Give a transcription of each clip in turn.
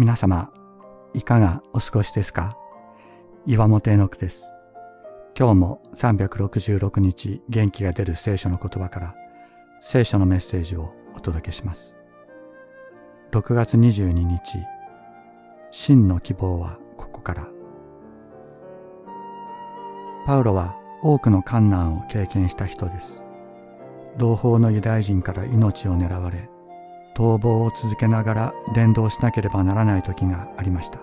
皆様、いかがお過ごしですか？岩本絵の句です。今日も366日元気が出る聖書の言葉から聖書のメッセージをお届けします。6月22日、真の希望はここから。パウロは多くの困難を経験した人です。同胞のユダヤ人から命を狙われ、逃亡を続けながら伝道しなければならない時がありました。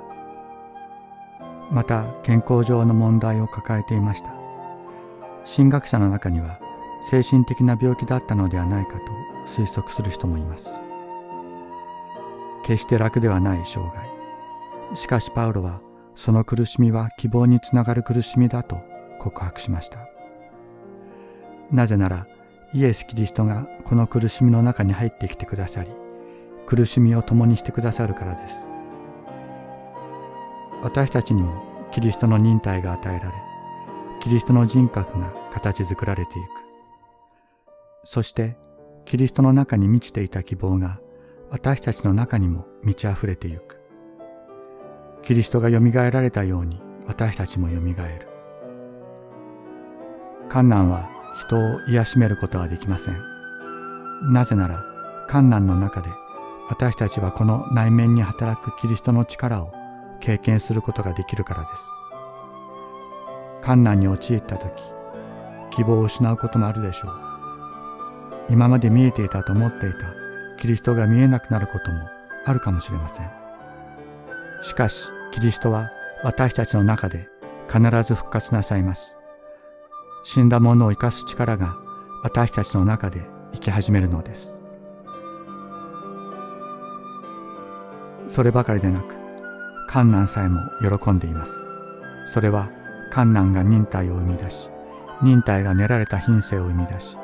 また健康上の問題を抱えていました。神学者の中には精神的な病気だったのではないかと推測する人もいます。決して楽ではない生涯。しかしパウロはその苦しみは希望につながる苦しみだと告白しました。なぜならイエス・キリストがこの苦しみの中に入ってきてくださり、苦しみを共にしてくださるからです。私たちにもキリストの忍耐が与えられ、キリストの人格が形作られていく。そして、キリストの中に満ちていた希望が私たちの中にも満ち溢れてゆく。キリストが蘇られたように私たちも蘇る。観難は人を癒しめることはできません。なぜなら、観難の中で私たちはこの内面に働くキリストの力を経験することができるからです。観難に陥った時、希望を失うこともあるでしょう。今まで見えていたと思っていたキリストが見えなくなることもあるかもしれません。しかし、キリストは私たちの中で必ず復活なさいます。死んだものを生かす力が私たちの中で生き始めるのです。そればかりでなく、観難さえも喜んでいます。それは観難が忍耐を生み出し、忍耐が練られた品性を生み出し、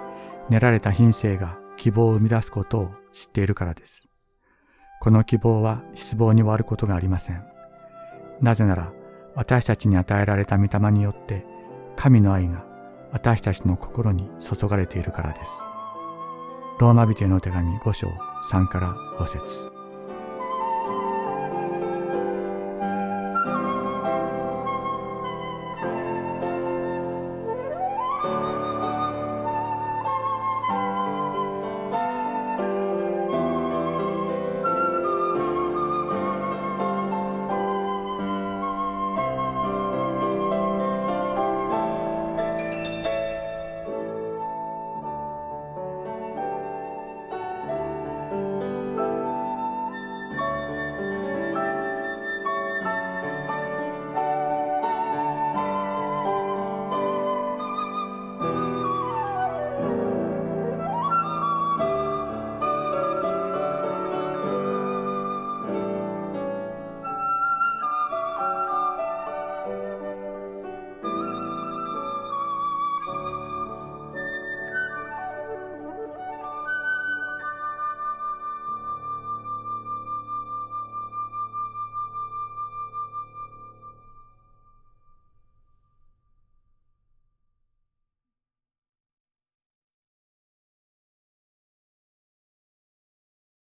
練られた品性が希望を生み出すことを知っているからです。この希望は失望に終わることがありません。なぜなら、私たちに与えられた御霊によって、神の愛が私たちの心に注がれているからです。ローマ人への手紙5章3から5節